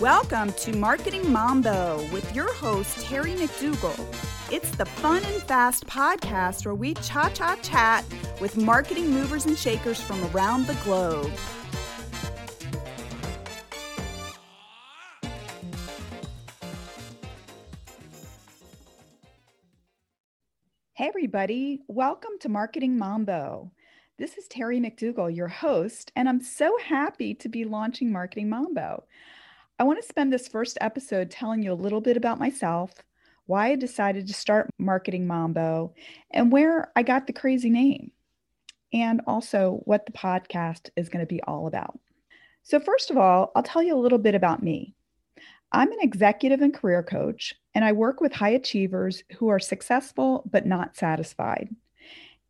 Welcome to Marketing Mambo with your host, Terry McDougall. It's the fun and fast podcast where we cha cha chat with marketing movers and shakers from around the globe. Hey, everybody, welcome to Marketing Mambo. This is Terry McDougall, your host, and I'm so happy to be launching Marketing Mambo. I want to spend this first episode telling you a little bit about myself, why I decided to start Marketing Mambo, and where I got the crazy name, and also what the podcast is going to be all about. So, first of all, I'll tell you a little bit about me. I'm an executive and career coach, and I work with high achievers who are successful but not satisfied.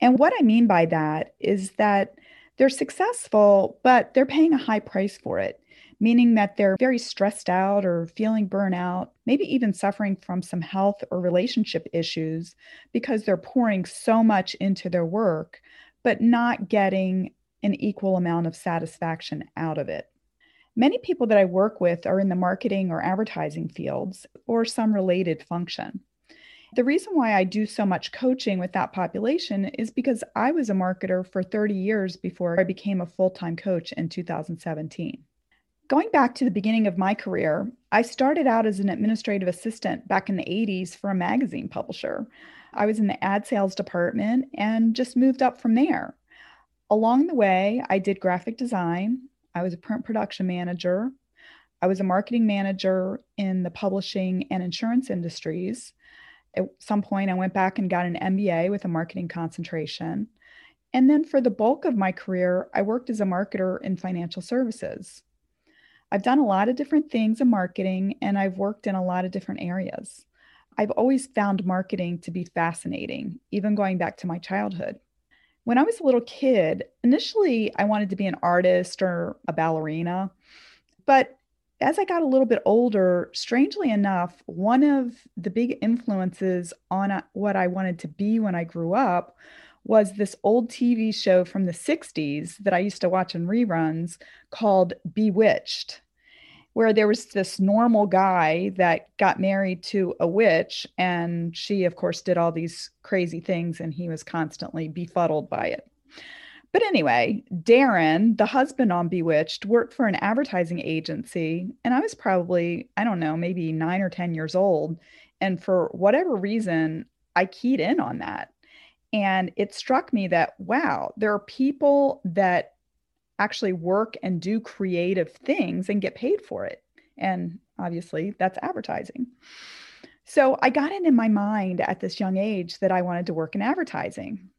And what I mean by that is that they're successful, but they're paying a high price for it, meaning that they're very stressed out or feeling burnout, maybe even suffering from some health or relationship issues because they're pouring so much into their work, but not getting an equal amount of satisfaction out of it. Many people that I work with are in the marketing or advertising fields or some related function. The reason why I do so much coaching with that population is because I was a marketer for 30 years before I became a full time coach in 2017. Going back to the beginning of my career, I started out as an administrative assistant back in the 80s for a magazine publisher. I was in the ad sales department and just moved up from there. Along the way, I did graphic design, I was a print production manager, I was a marketing manager in the publishing and insurance industries. At some point, I went back and got an MBA with a marketing concentration. And then for the bulk of my career, I worked as a marketer in financial services. I've done a lot of different things in marketing and I've worked in a lot of different areas. I've always found marketing to be fascinating, even going back to my childhood. When I was a little kid, initially I wanted to be an artist or a ballerina. But as I got a little bit older, strangely enough, one of the big influences on uh, what I wanted to be when I grew up was this old TV show from the 60s that I used to watch in reruns called Bewitched, where there was this normal guy that got married to a witch. And she, of course, did all these crazy things, and he was constantly befuddled by it. But anyway, Darrin, the husband on Bewitched, worked for an advertising agency. And I was probably, I don't know, maybe nine or 10 years old. And for whatever reason, I keyed in on that. And it struck me that, wow, there are people that actually work and do creative things and get paid for it. And obviously, that's advertising. So I got it in my mind at this young age that I wanted to work in advertising.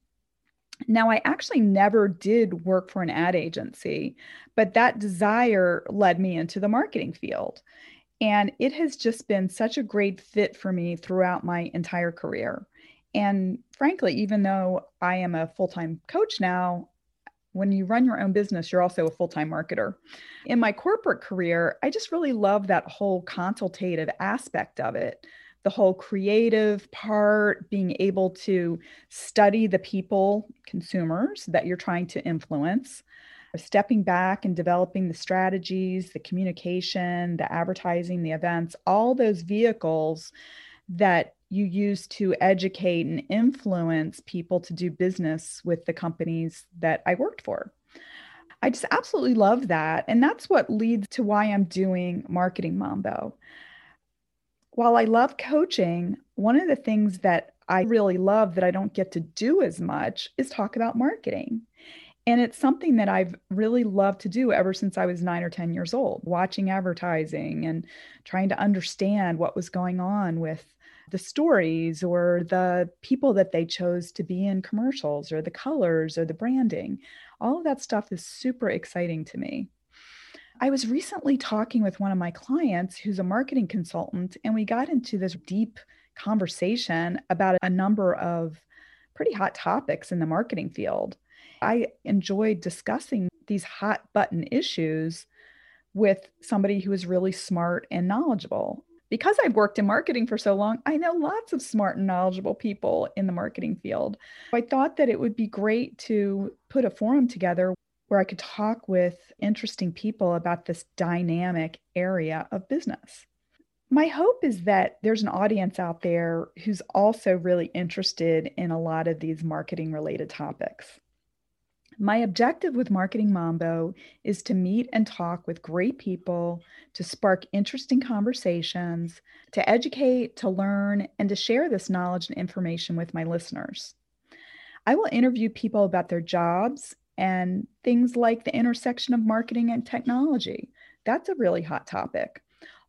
Now, I actually never did work for an ad agency, but that desire led me into the marketing field. And it has just been such a great fit for me throughout my entire career. And frankly, even though I am a full time coach now, when you run your own business, you're also a full time marketer. In my corporate career, I just really love that whole consultative aspect of it the whole creative part, being able to study the people, consumers that you're trying to influence, stepping back and developing the strategies, the communication, the advertising, the events, all those vehicles that you use to educate and influence people to do business with the companies that I worked for. I just absolutely love that. And that's what leads to why I'm doing Marketing Mambo while I love coaching, one of the things that I really love that I don't get to do as much is talk about marketing. And it's something that I've really loved to do ever since I was nine or 10 years old, watching advertising and trying to understand what was going on with the stories or the people that they chose to be in commercials or the colors or the branding. All of that stuff is super exciting to me. I was recently talking with one of my clients who's a marketing consultant, and we got into this deep conversation about a number of pretty hot topics in the marketing field. I enjoyed discussing these hot button issues with somebody who is really smart and knowledgeable. Because I've worked in marketing for so long, I know lots of smart and knowledgeable people in the marketing field. I thought that it would be great to put a forum together where I could talk with interesting people about this dynamic area of business. My hope is that there's an audience out there who's also really interested in a lot of these marketing related topics. My objective with Marketing Mambo is to meet and talk with great people, to spark interesting conversations, to educate, to learn, and to share this knowledge and information with my listeners. I will interview people about their jobs and things like the intersection of marketing and technology. That's a really hot topic.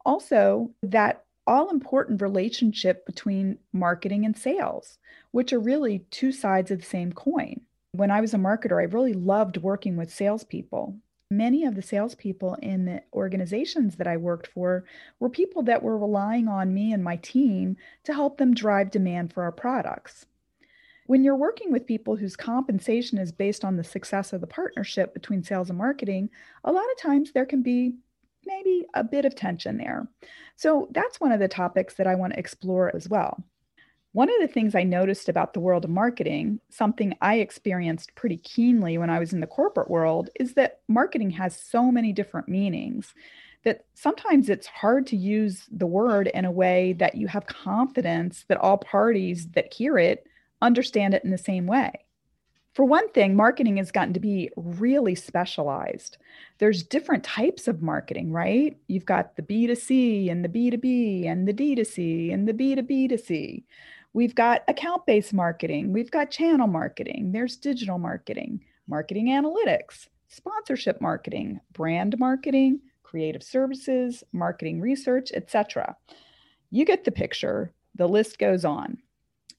Also, that all important relationship between marketing and sales, which are really two sides of the same coin. When I was a marketer, I really loved working with salespeople. Many of the salespeople in the organizations that I worked for were people that were relying on me and my team to help them drive demand for our products. When you're working with people whose compensation is based on the success of the partnership between sales and marketing, a lot of times there can be maybe a bit of tension there. So that's one of the topics that I want to explore as well. One of the things I noticed about the world of marketing, something I experienced pretty keenly when I was in the corporate world, is that marketing has so many different meanings that sometimes it's hard to use the word in a way that you have confidence that all parties that hear it understand it in the same way. For one thing, marketing has gotten to be really specialized. There's different types of marketing, right? You've got the B2C and the B2B and the D2C and the B2B2C. We've got account based marketing, we've got channel marketing, there's digital marketing, marketing analytics, sponsorship marketing, brand marketing, creative services, marketing research, etc. You get the picture. The list goes on.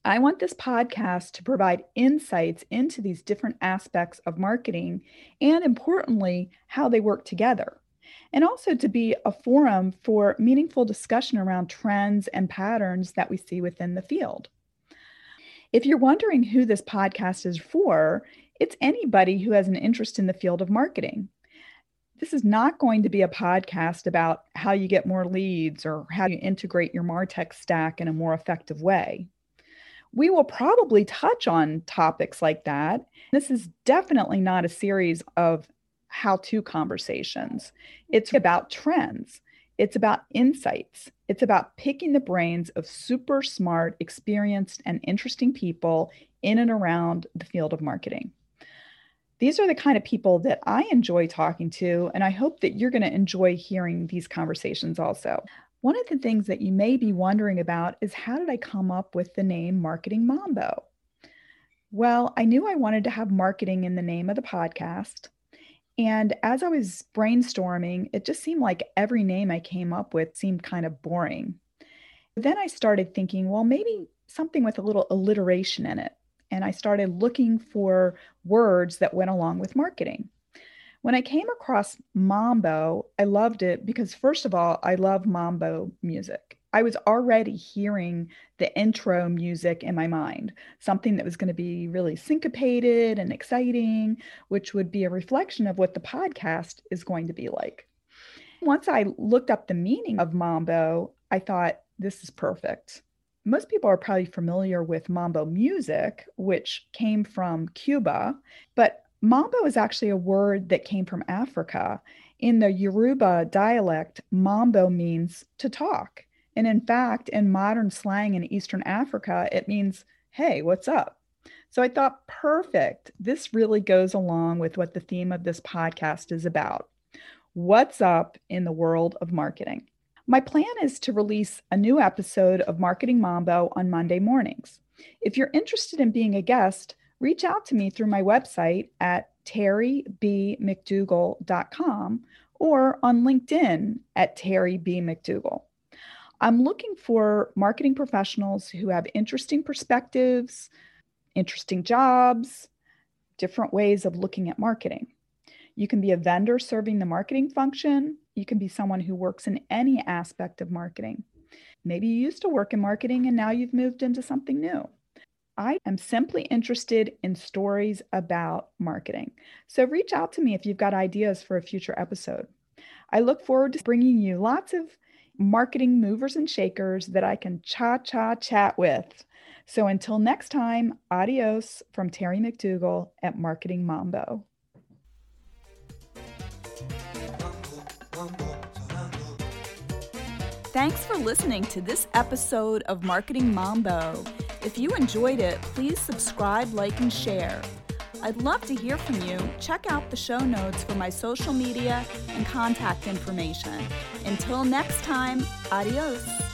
I want this podcast to provide insights into these different aspects of marketing and, importantly, how they work together and also to be a forum for meaningful discussion around trends and patterns that we see within the field. If you're wondering who this podcast is for, it's anybody who has an interest in the field of marketing. This is not going to be a podcast about how you get more leads or how you integrate your MarTech stack in a more effective way. We will probably touch on topics like that. This is definitely not a series of how to conversations. It's about trends, it's about insights, it's about picking the brains of super smart, experienced, and interesting people in and around the field of marketing. These are the kind of people that I enjoy talking to, and I hope that you're going to enjoy hearing these conversations also. One of the things that you may be wondering about is how did I come up with the name Marketing Mambo? Well, I knew I wanted to have marketing in the name of the podcast. And as I was brainstorming, it just seemed like every name I came up with seemed kind of boring. Then I started thinking, well, maybe something with a little alliteration in it. And I started looking for words that went along with marketing. When I came across Mambo, I loved it because, first of all, I love Mambo music. I was already hearing the intro music in my mind, something that was going to be really syncopated and exciting, which would be a reflection of what the podcast is going to be like. Once I looked up the meaning of mambo, I thought, this is perfect. Most people are probably familiar with mambo music, which came from Cuba, but mambo is actually a word that came from Africa. In the Yoruba dialect, mambo means to talk. And in fact, in modern slang in Eastern Africa, it means, hey, what's up? So I thought, perfect. This really goes along with what the theme of this podcast is about. What's up in the world of marketing? My plan is to release a new episode of Marketing Mambo on Monday mornings. If you're interested in being a guest, reach out to me through my website at terrybmcdougall.com or on LinkedIn at Terry. I'm looking for marketing professionals who have interesting perspectives, interesting jobs, different ways of looking at marketing. You can be a vendor serving the marketing function. You can be someone who works in any aspect of marketing. Maybe you used to work in marketing and now you've moved into something new. I am simply interested in stories about marketing. So reach out to me if you've got ideas for a future episode. I look forward to bringing you lots of marketing movers and shakers that I can cha cha chat with. So until next time, adios from Terry McDougall at Marketing Mambo. Thanks for listening to this episode of Marketing Mambo. If you enjoyed it, please subscribe, like, and share. I'd love to hear from you. Check out the show notes for my social media and contact information. Until next time, adios.